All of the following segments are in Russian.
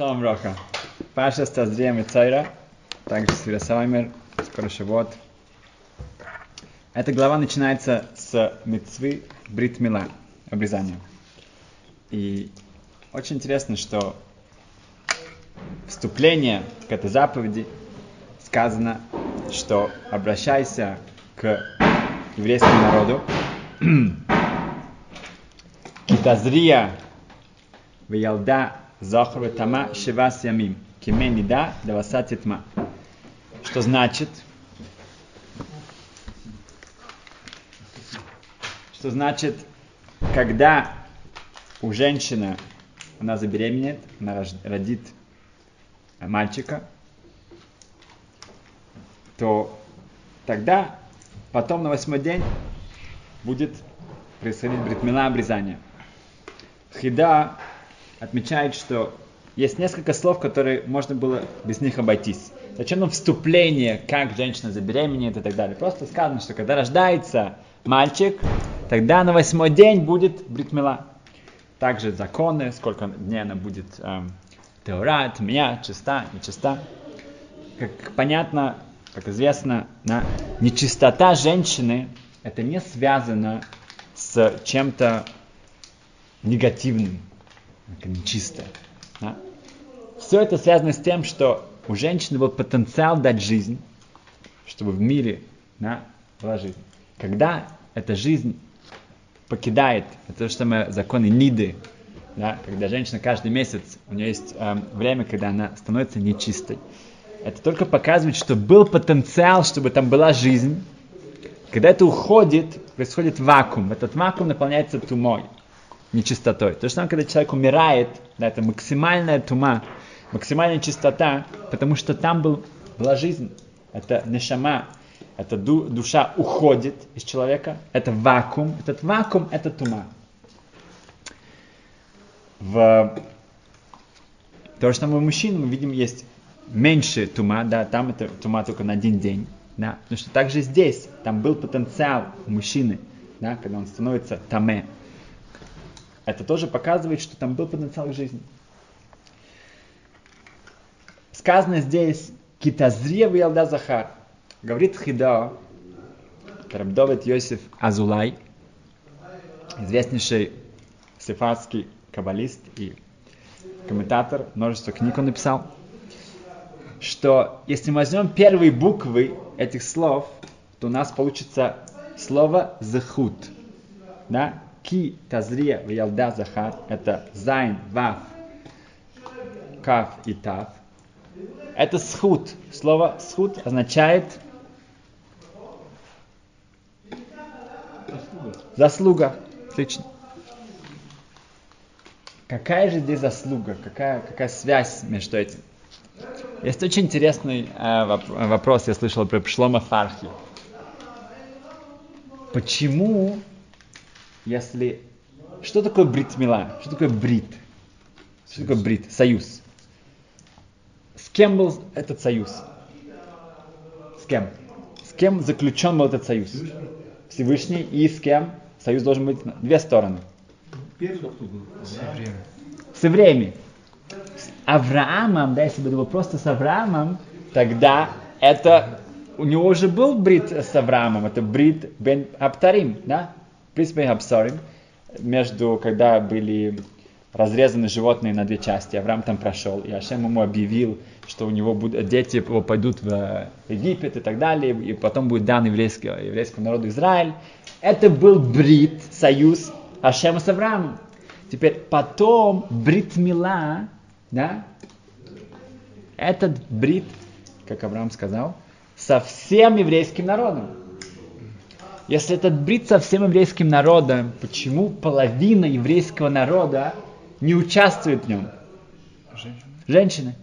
Шалом Роха. Паша Стазрием и Цайра, также Свирасаймер, скоро Шавот. Эта глава начинается с мецвы Бритмила, обрезания. И очень интересно, что вступление к этой заповеди сказано, что обращайся к еврейскому народу, Китазрия Виялда Захар Тама Шивас Ямим. Кимени да Даваса Титма. Что значит? Что значит, когда у женщины она забеременеет, она родит мальчика, то тогда потом на восьмой день будет происходить бритмила обрезание. Хида отмечает, что есть несколько слов, которые можно было без них обойтись. Зачем нам вступление, как женщина забеременеет и так далее? Просто сказано, что когда рождается мальчик, тогда на восьмой день будет бритмила. Также законы, сколько дней она будет эм, теора, тмия, чиста, нечиста. Как понятно, как известно, на нечистота женщины это не связано с чем-то негативным, нечистое. Да? Все это связано с тем, что у женщины был потенциал дать жизнь, чтобы в мире да, была жизнь. Когда эта жизнь покидает, это то же самое законы Ниды, да, когда женщина каждый месяц, у нее есть э, время, когда она становится нечистой. Это только показывает, что был потенциал, чтобы там была жизнь. Когда это уходит, происходит вакуум. Этот вакуум наполняется тумой нечистотой. То же когда человек умирает, да, это максимальная тума, максимальная чистота, потому что там был, была жизнь. Это нешама, эта ду, душа уходит из человека, это вакуум, этот вакуум это тума. В то самое у мужчин мы видим есть меньше тума, да, там это тума только на один день, да, потому что также здесь, там был потенциал мужчины, да, когда он становится таме, это тоже показывает, что там был потенциал жизни. Сказано здесь Китазрия Ялда Захар. Говорит Хида, Рабдовит Йосиф Азулай, известнейший сефардский каббалист и комментатор, множество книг он написал, что если мы возьмем первые буквы этих слов, то у нас получится слово «זכות». Да? כי תזריע וילדה זכר, это зайн, вав, каф и тав. Это זכות. Слово זכות означает заслуга. Отлично. Какая же здесь заслуга? Какая, какая связь между этим? Есть очень интересный э, вопрос, я слышал про Шлома Фархи. Почему если... Что такое бритмила? Что такое брит? Что такое брит? Союз. С кем был этот союз? С кем? С кем заключен был этот союз? Всевышний и с кем? Союз должен быть на две стороны. С евреями. С Авраамом, да, если бы это было просто с Авраамом, тогда это у него уже был брит с Авраамом, это брит бен Аптарим, да? Принципе, Абсорим, между, когда были разрезаны животные на две части, Авраам там прошел, и Ашем ему объявил, что у него будут, дети его пойдут в Египет и так далее, и потом будет дан еврейскому, еврейскому народу Израиль. Это был брит, союз Ашема с Авраамом. Теперь потом брит Мила, да, этот брит, как Авраам сказал, со всем еврейским народом. Если этот брит со всем еврейским народом, почему половина еврейского народа не участвует в нем? Женщины. Женщины.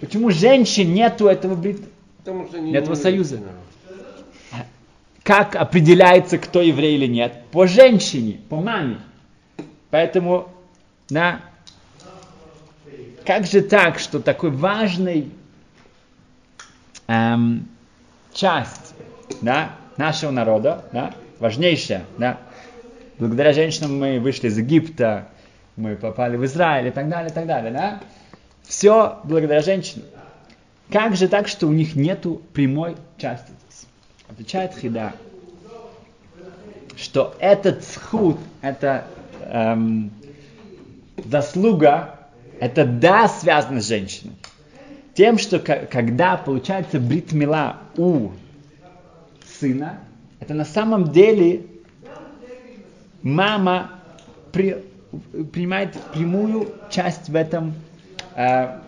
Почему женщин нету этого брита? Потому что не этого союза. Как определяется, кто еврей или нет? По женщине, по маме. Поэтому, да, как же так, что такой важный эм, часть, да, нашего народа, да, важнейшая, да. Благодаря женщинам мы вышли из Египта, мы попали в Израиль и так далее, и так далее, да. Все благодаря женщинам. Как же так, что у них нету прямой части здесь? Отвечает Хида, что этот схуд, это эм, заслуга, это да, связано с женщиной. Тем, что когда получается бритмила у сына, это на самом деле мама при, принимает прямую часть в этом э,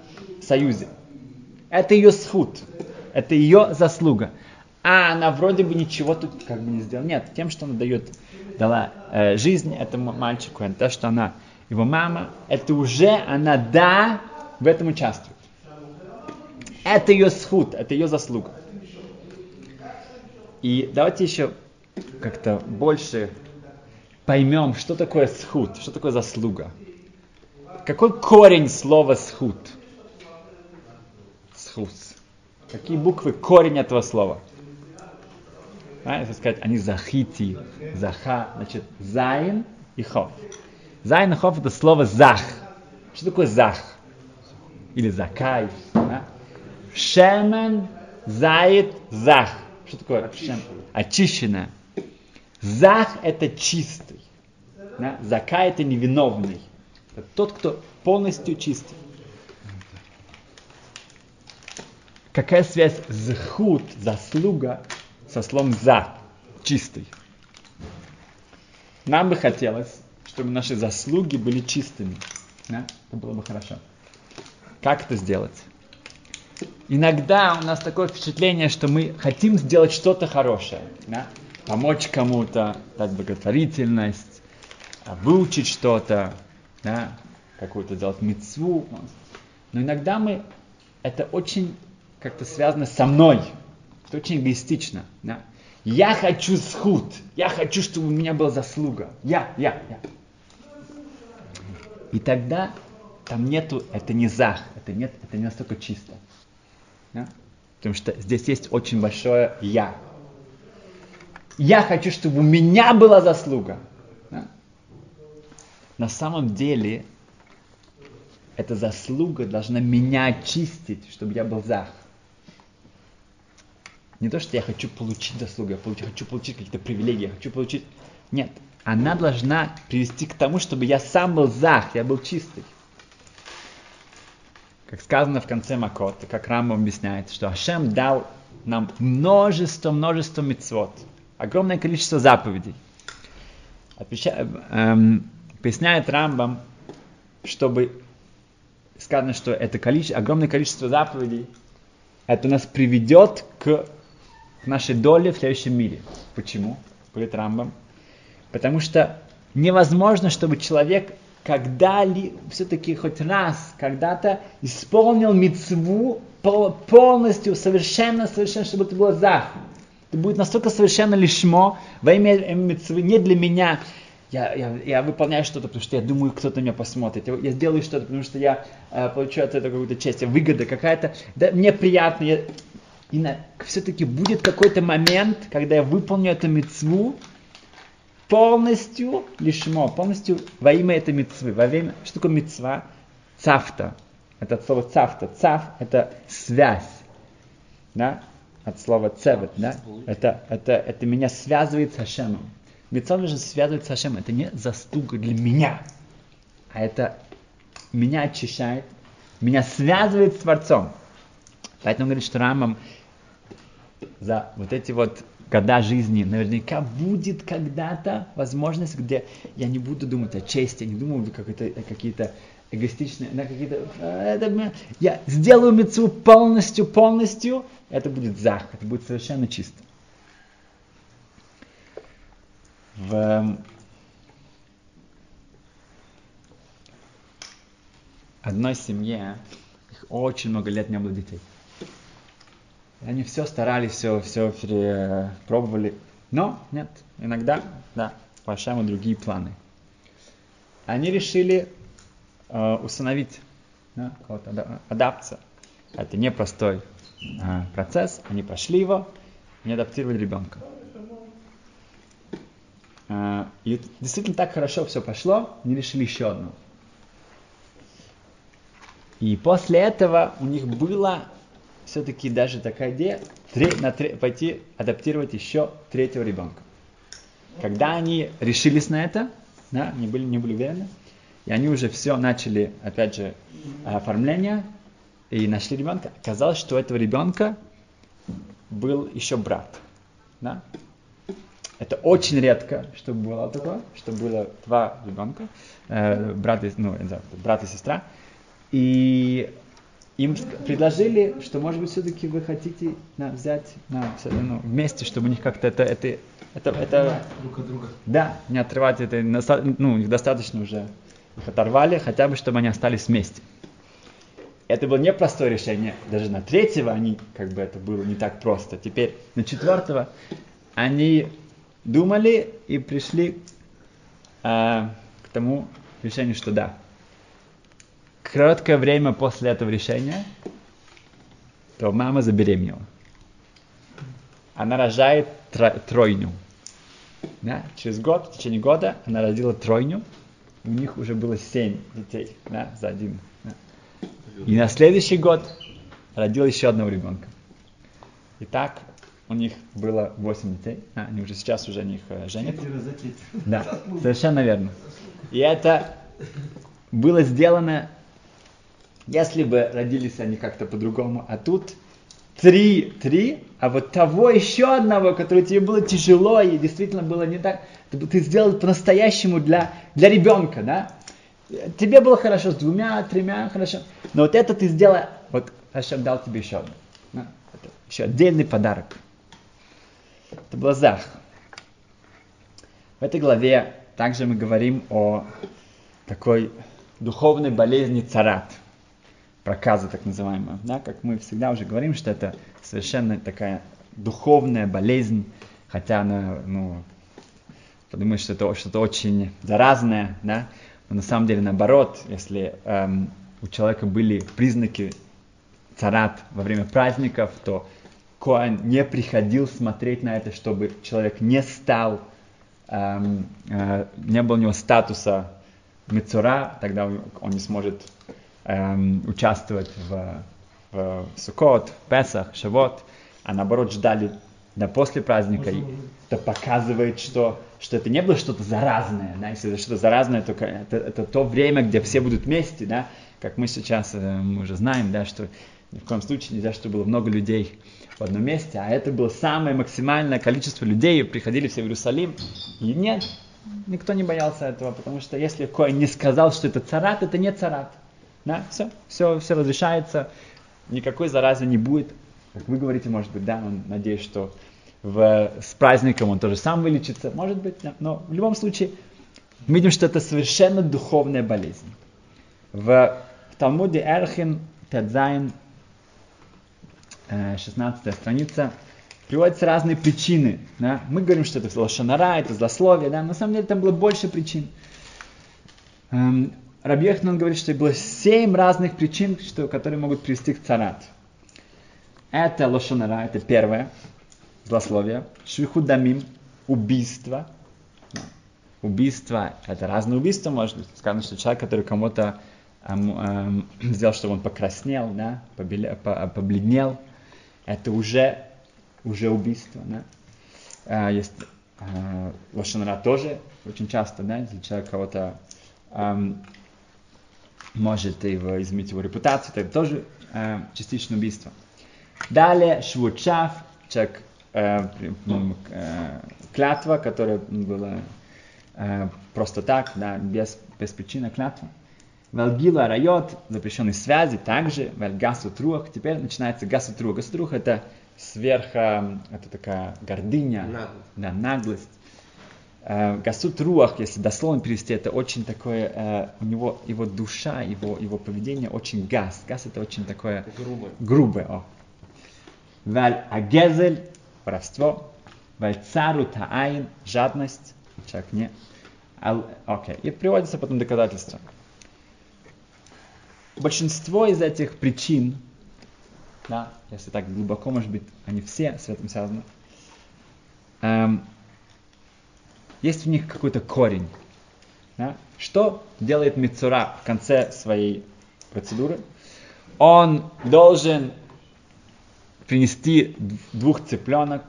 союзе. Это ее схуд, это ее заслуга. А она вроде бы ничего тут как бы не сделала. Нет, тем, что она дает, дала э, жизнь этому мальчику, это то, что она, его мама, это уже она, да, в этом участвует. Это ее זכות, это ее заслуга. И давайте еще как-то больше поймем, что такое זכות, что такое заслуга. Какой корень слова זכות? זכות. Какие буквы корень этого слова? А, если сказать, אני זכיתי, זכה, значит, зайн и хаф. Зайн и хаф это слово זך. Что такое зах? Или закай. Да? Шемен, зает, зах. Что такое? Очищенное. Очищенное. Зах это чистый. Да? Зака это невиновный. Это тот, кто полностью чистый. Какая связь зхут, заслуга, со словом за, чистый? Нам бы хотелось, чтобы наши заслуги были чистыми. Да? Это было бы хорошо. Как это сделать? Иногда у нас такое впечатление, что мы хотим сделать что-то хорошее. Да? помочь кому-то, дать благотворительность, а, выучить что-то, да, какую-то сделать мецву. Но иногда мы, это очень как-то связано со мной. Это очень эгоистично. Да? Я хочу схуд. Я хочу, чтобы у меня была заслуга. Я, я, я. И тогда там нету, это не зах, это, нет, это не настолько чисто. Да? Потому что здесь есть очень большое я я хочу, чтобы у меня была заслуга. Да? На самом деле, эта заслуга должна меня очистить, чтобы я был зах. Не то, что я хочу получить заслугу, я получу, хочу получить какие-то привилегии, я хочу получить... Нет, она должна привести к тому, чтобы я сам был зах, я был чистый. Как сказано в конце Макот, как Рамба объясняет, что Ашем дал нам множество, множество мецвод огромное количество заповедей. Отвеча, эм, поясняет Рамбам, чтобы сказано, что это количество, огромное количество заповедей, это нас приведет к нашей доле в следующем мире. Почему? Говорит Рамбам. Потому что невозможно, чтобы человек когда-либо, все-таки хоть раз, когда-то исполнил мецву полностью, совершенно, совершенно, чтобы это было захват это будет настолько совершенно лишмо во имя митцвы, не для меня. Я, я, я выполняю что-то, потому что я думаю, кто-то меня посмотрит. Я, я сделаю что-то, потому что я э, получу от этого какую-то честь, выгода какая-то. Да, мне приятно. Я... И на, все-таки будет какой-то момент, когда я выполню эту мецву полностью лишмо, полностью во имя этой мецвы. Во время, что такое мецва? Цафта. Это слово цафта. Цаф – это связь. Да? от слова цевет, да? Это, это, это меня связывает с Хашемом. Мецон же связывает с Хашемом. Это не заслуга для меня, а это меня очищает, меня связывает с Творцом. Поэтому говорит, что Рамам за вот эти вот года жизни наверняка будет когда-то возможность, где я не буду думать о чести, не думаю о какие-то эгоистичные, на какие-то... Это, я сделаю мецу полностью, полностью, это будет зах, это будет совершенно чисто. В одной семье их очень много лет не было детей. Они все старались, все, все пробовали. Но нет, иногда, да, по другие планы. Они решили э, усыновить да, кого-то, адапция. Это непростой э, процесс, они прошли его, не адаптировали ребенка. Э, и действительно так хорошо все пошло, они решили еще одну. И после этого у них была все-таки даже такая идея на пойти адаптировать еще третьего ребенка. Когда они решились на это, да, не были, не были уверены, и они уже все начали, опять же, оформление, и нашли ребенка, оказалось, что у этого ребенка был еще брат. Да? Это очень редко, чтобы было такое, что было два ребенка, э, брат, и, ну, да, брат и сестра. И им предложили, что, может быть, все-таки вы хотите на, взять на, ну, вместе, чтобы у них как-то это, это, это, это друг от друга. Да, не отрывать это, ну, их достаточно уже их оторвали, хотя бы, чтобы они остались вместе. Это было непростое решение. Даже на третьего они, как бы это было не так просто. Теперь на четвертого они думали и пришли э, к тому решению, что да. Короткое время после этого решения, то мама забеременела. Она рожает тро- тройню. Да? Через год, в течение года она родила тройню. У них уже было семь детей да, за один. Да. И на следующий год родил еще одного ребенка. И так у них было 8 детей. А, они уже сейчас уже них э, женят. Да, совершенно верно. И это было сделано, если бы родились они как-то по-другому, а тут три, три, а вот того еще одного, который тебе было тяжело и действительно было не так, ты, ты сделал по-настоящему для, для ребенка, да? Тебе было хорошо с двумя, тремя, хорошо. Но вот это ты сделал, вот Хашем дал тебе еще одно. Да? Это еще отдельный подарок. Это был Зах. В этой главе также мы говорим о такой духовной болезни царат. Проказа так называемая. Да? Как мы всегда уже говорим, что это совершенно такая духовная болезнь, хотя она, ну, подумаешь, что это что-то очень заразное, да? Но на самом деле наоборот, если эм, у человека были признаки царат во время праздников, то Коэн не приходил смотреть на это, чтобы человек не стал, эм, э, не было у него статуса Мецура, тогда он не сможет эм, участвовать в, в Сукот, Песах, Шавот, а наоборот ждали до после праздника. И это показывает, что, что это не было что-то заразное. Да? Если это что-то заразное, то это, это то время, где все будут вместе, да? как мы сейчас э, мы уже знаем, да, что ни в коем случае нельзя, чтобы было много людей в одном месте, а это было самое максимальное количество людей, приходили все в Иерусалим, и нет, никто не боялся этого, потому что если Кой не сказал, что это царат, это не царат. Да, все, все, все разрешается, никакой заразы не будет. Как вы говорите, может быть, да, надеюсь, что в, с праздником он тоже сам вылечится, может быть, да. но в любом случае мы видим, что это совершенно духовная болезнь. В, в Талмуде Эрхин Тедзайн 16 страница, приводятся разные причины. Да? Мы говорим, что это лошанара, это злословие, да? на самом деле там было больше причин. Эм, Рабьехнан говорит, что было семь разных причин, что, которые могут привести к царат. Это лошанара, это первое, злословие. Швихудамим, убийство. Убийство, это разные убийства, может быть. Сказано, что человек, который кому-то эм, эм, сделал, чтобы он покраснел, да, побеле, по, побледнел, это уже, уже убийство. Да? А, есть а, лошанара тоже очень часто, да, если человек кого-то эм, может его изменить его репутацию, это тоже э, частично убийство. Далее швучав, человек э, э, клятва, которая была э, просто так, да, без, без причины клятва. Валгила райот, запрещенные связи, также вальгасу труах. Теперь начинается гасу труах. Гасу труах это сверху, это такая гордыня, Наглость. да, наглость. Э, Гасут руах, если дословно перевести, это очень такое, э, у него его душа, его, его поведение очень газ. Газ это очень такое Грубо. грубое. О. Валь агезель, воровство. Валь цару таайн, жадность. Человек не. Окей. И приводится потом доказательства. Большинство из этих причин, да, если так глубоко, может быть, они все с этим связаны, эм, есть в них какой-то корень. Да? Что делает Мицура в конце своей процедуры? он должен принести двух цыпленок,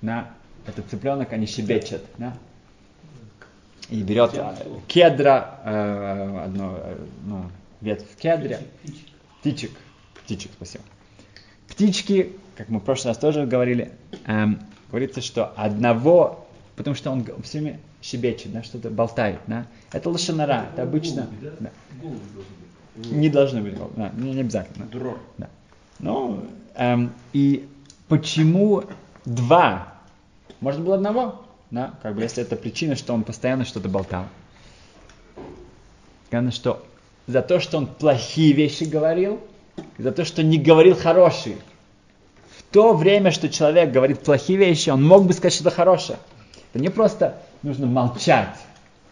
на этот цыпленок они щебечат, да? и берет э, кедра, э, одно, э, ну, ветвь кедра, птичек, птичек, спасибо. Птички, как мы в прошлый раз тоже говорили, эм, говорится, что одного, потому что он все время щебечет, да, что-то болтает, да, это лошанара, это обычно, да. не должны быть, да, не, не обязательно. Да. Ну, эм, и почему два? Можно было одного, да, как бы если это причина, что он постоянно что-то болтал. Сказано, что за то, что он плохие вещи говорил, за то, что не говорил хорошие. В то время, что человек говорит плохие вещи, он мог бы сказать что-то хорошее. Это не просто нужно молчать.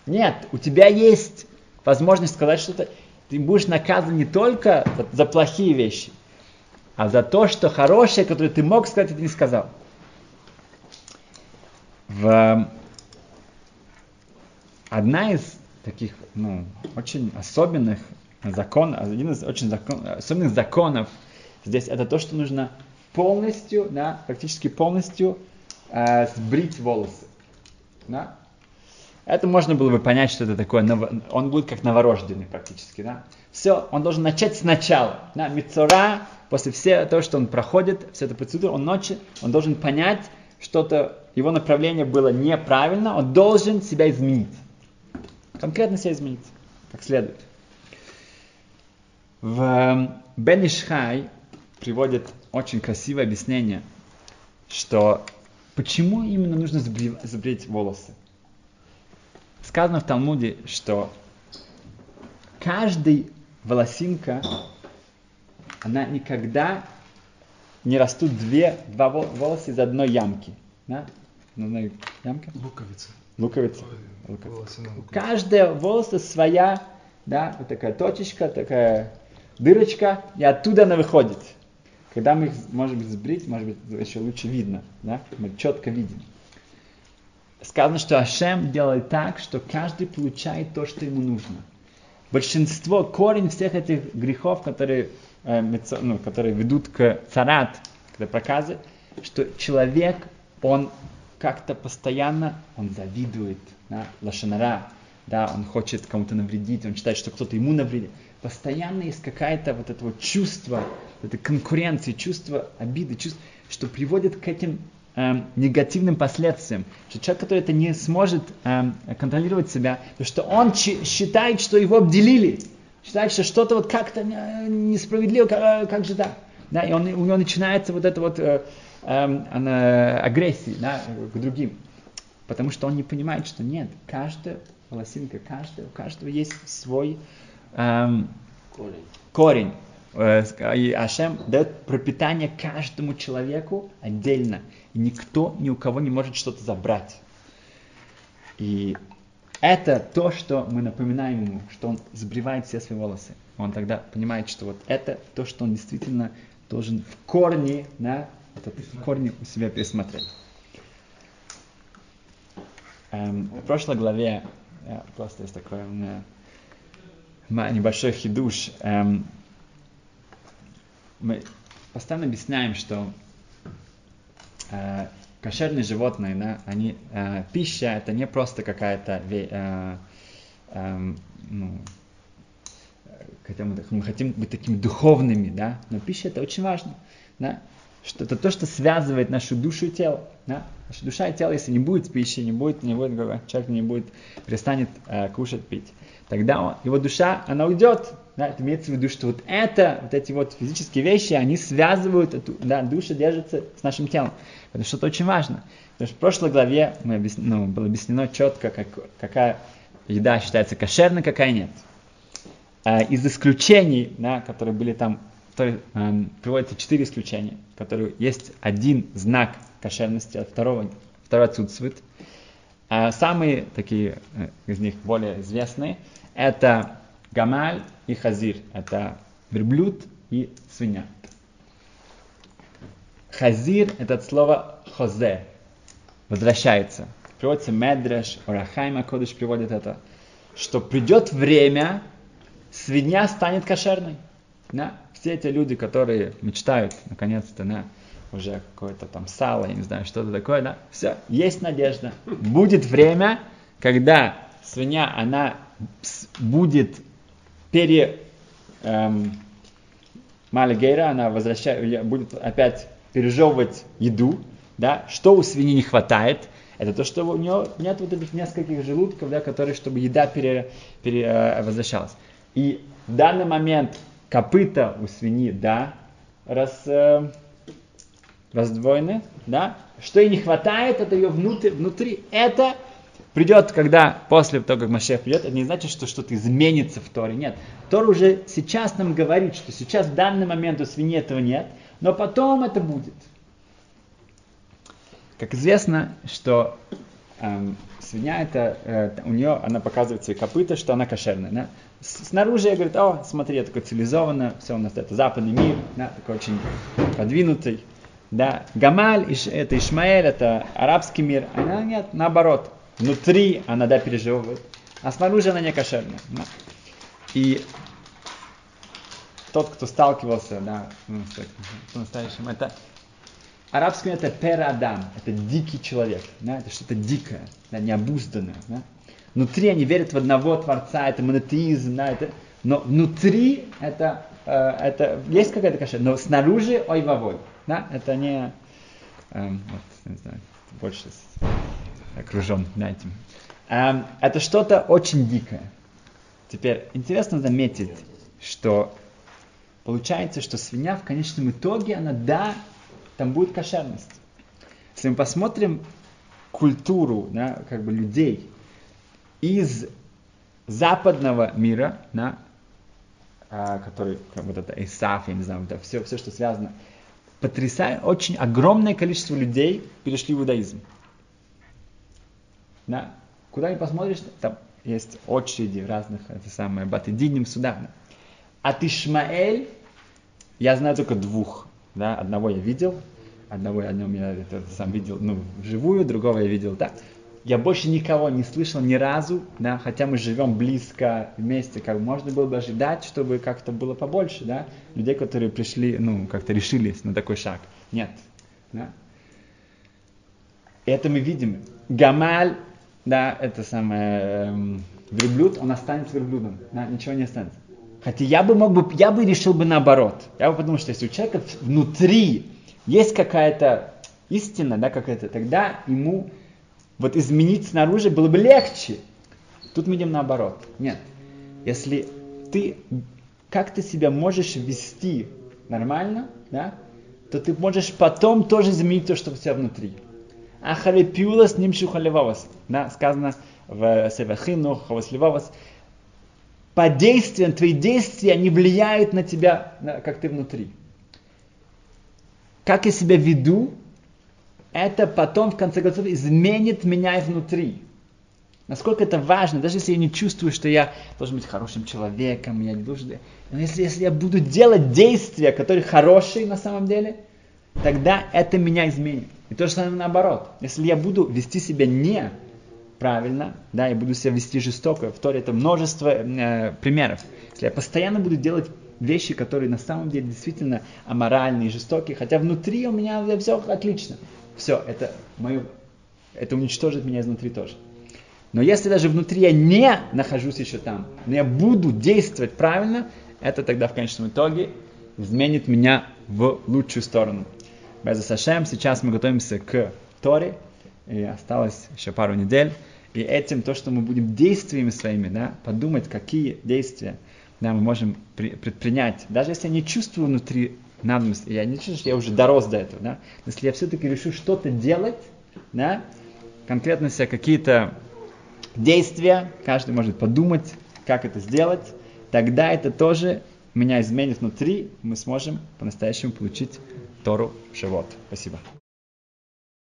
Нет, у тебя есть возможность сказать что-то. Ты будешь наказан не только за плохие вещи, а за то, что хорошее, которое ты мог сказать, ты не сказал. В... Одна из таких ну, очень особенных законов, один из очень закон, особенных законов здесь это то, что нужно полностью, да, практически полностью э, сбрить волосы. Да? Это можно было бы понять, что это такое. Он будет как новорожденный практически. Да? Все, он должен начать сначала. Да? Мицора, после всего того, что он проходит, вся эта процедура, он ночи, он должен понять, что-то, его направление было неправильно, он должен себя изменить. Конкретно себя изменить, как следует. В эм, Бен Ишхай приводит очень красивое объяснение, что почему именно нужно забрить волосы. Сказано в Талмуде, что каждый волосинка, она никогда не растут две, два волоса из одной ямки. Да? Одной ямки? Луковица. Луковица. Луковица. Каждая волоса своя, да, вот такая точечка, такая дырочка, и оттуда она выходит. Когда мы их, может быть, сбрить, может быть, еще лучше видно, да? мы четко видим. Сказано, что Ашем делает так, что каждый получает то, что ему нужно. Большинство, корень всех этих грехов, которые, э, ну, которые ведут к царат, к проказе, что человек, он как-то постоянно, он завидует, да, лошанара, да, он хочет кому-то навредить, он считает, что кто-то ему навредит. Постоянно есть какая-то вот это вот чувство, это конкуренции, чувство обиды, чувство, что приводит к этим эм, негативным последствиям. Что человек, который это не сможет эм, контролировать себя, то что он считает, что его обделили, считает, что что-то вот как-то несправедливо, как, как же так. Да, и он, у него начинается вот это вот э, э, агрессия да, к другим. Потому что он не понимает, что нет, каждая волосинка, каждая, у каждого есть свой эм, корень. корень. Э, и Ашем дает пропитание каждому человеку отдельно. И никто ни у кого не может что-то забрать. И это то, что мы напоминаем ему, что он сбривает все свои волосы. Он тогда понимает, что вот это то, что он действительно должен в корне, да, этот корни у себя пересмотреть. Эм, в прошлой главе, просто есть такой небольшой хидуш. Эм, мы постоянно объясняем, что э, кошерные животные, да, они, э, пища это не просто какая-то, э, э, ну, хотя мы, мы хотим быть такими духовными, да, но пища это очень важно, да, что это то, что связывает нашу душу и тело. Да? Наша душа и тело, если не будет пищи, не будет, не будет, человек не будет, перестанет э, кушать, пить, тогда его душа, она уйдет. Да? Это имеется в виду, что вот это, вот эти вот физические вещи, они связывают, эту, да, душа держится с нашим телом. Это что-то очень важно. Потому что в прошлой главе мы объяс... ну, было объяснено четко, как, какая еда считается кошерной, какая нет. Э, из исключений, да, которые были там который, эм, приводится четыре исключения, которые есть один знак кошерности, от второго, второй отсутствует. А самые такие э, из них более известные это гамаль и хазир, это верблюд и свинья. Хазир это от слова хозе, возвращается. Приводится Медреш, Орахайма Кодыш приводит это, что придет время, свинья станет кошерной. Да? все эти люди, которые мечтают, наконец-то, на уже какое-то там сало, я не знаю, что-то такое, да, все, есть надежда. Будет время, когда свинья, она будет пере... Эм, Малигейра, она возвращает, будет опять пережевывать еду, да, что у свиньи не хватает, это то, что у нее нет вот этих нескольких желудков, да, которые, чтобы еда пере, пере, э, возвращалась. И в данный момент копыта у свиньи, да, раз, э, раздвоены, да, что ей не хватает, это ее внутри, внутри. Это придет, когда после того, как Машех придет, это не значит, что что-то изменится в Торе. Нет. Тор уже сейчас нам говорит, что сейчас в данный момент у свиньи этого нет, но потом это будет. Как известно, что эм, свинья это, э, у нее, она показывает свои копыта, что она кошерная. Да? Снаружи я говорю, о, смотри, я такой цивилизованно, все у нас это западный мир, да, такой очень продвинутый. Да, Гамаль, это Ишмаэль, это арабский мир. Она нет, наоборот. Внутри она, да, переживает, а снаружи она не кошерная. Да. И тот, кто сталкивался, да, ну, с настоящим, это арабский это перадам, это дикий человек, да, это что-то дикое, да, необузданное. Да. Внутри они верят в одного Творца, это монотеизм, да, это, но внутри это, это есть какая-то каша, но снаружи ой вовой. Да, это не, э, вот, не знаю, больше окружен этим. Э, это что-то очень дикое. Теперь интересно заметить, что получается, что свинья в конечном итоге, она да, там будет кошерность. Если мы посмотрим культуру да, как бы людей из западного мира, да, который, как вот это Исаф, я не знаю, это все, все, что связано, потрясает, очень огромное количество людей перешли в иудаизм. Да. Куда ни посмотришь, там есть очереди разных, это самое, Батыдиним, сюда. Да. От Ишмаэль я знаю только двух. Да, одного я видел, одного я о нем я это, сам видел, ну, вживую, другого я видел так. Я больше никого не слышал ни разу, да, хотя мы живем близко вместе, как можно было бы ожидать, чтобы как-то было побольше, да, людей, которые пришли, ну, как-то решились на такой шаг. Нет, да. Это мы видим. Гамаль, да, это самое, эм, верблюд, он останется верблюдом, да, ничего не останется. Хотя я бы мог бы, я бы решил бы наоборот. Я бы подумал, что если у человека внутри есть какая-то истина, да, какая-то, тогда ему вот изменить снаружи было бы легче. Тут мы идем наоборот. Нет. Если ты, как ты себя можешь вести нормально, да, то ты можешь потом тоже изменить то, что у тебя внутри. Ахарепиулас нимшу халивавас. Да, сказано в Севахину, хавасливавас под действием, твои действия, они влияют на тебя, как ты внутри. Как я себя веду, это потом, в конце концов, изменит меня изнутри. Насколько это важно, даже если я не чувствую, что я должен быть хорошим человеком, я не должен... Но если, если я буду делать действия, которые хорошие на самом деле, тогда это меня изменит. И то же самое наоборот. Если я буду вести себя не правильно, да, я буду себя вести жестоко. В Торе это множество э, примеров. Если я постоянно буду делать вещи, которые на самом деле действительно аморальные, жестокие, хотя внутри у меня все отлично. Все, это мое, это уничтожит меня изнутри тоже. Но если даже внутри я не нахожусь еще там, но я буду действовать правильно, это тогда в конечном итоге изменит меня в лучшую сторону. Без Сашем, сейчас мы готовимся к Торе, и осталось еще пару недель. И этим то, что мы будем действиями своими, да, подумать, какие действия да, мы можем при, предпринять. Даже если я не чувствую внутри надобность, я не чувствую, что я уже дорос до этого, да, если я все-таки решу что-то делать, да, конкретно себе какие-то действия, каждый может подумать, как это сделать, тогда это тоже меня изменит внутри, мы сможем по-настоящему получить Тору Шивот. Спасибо.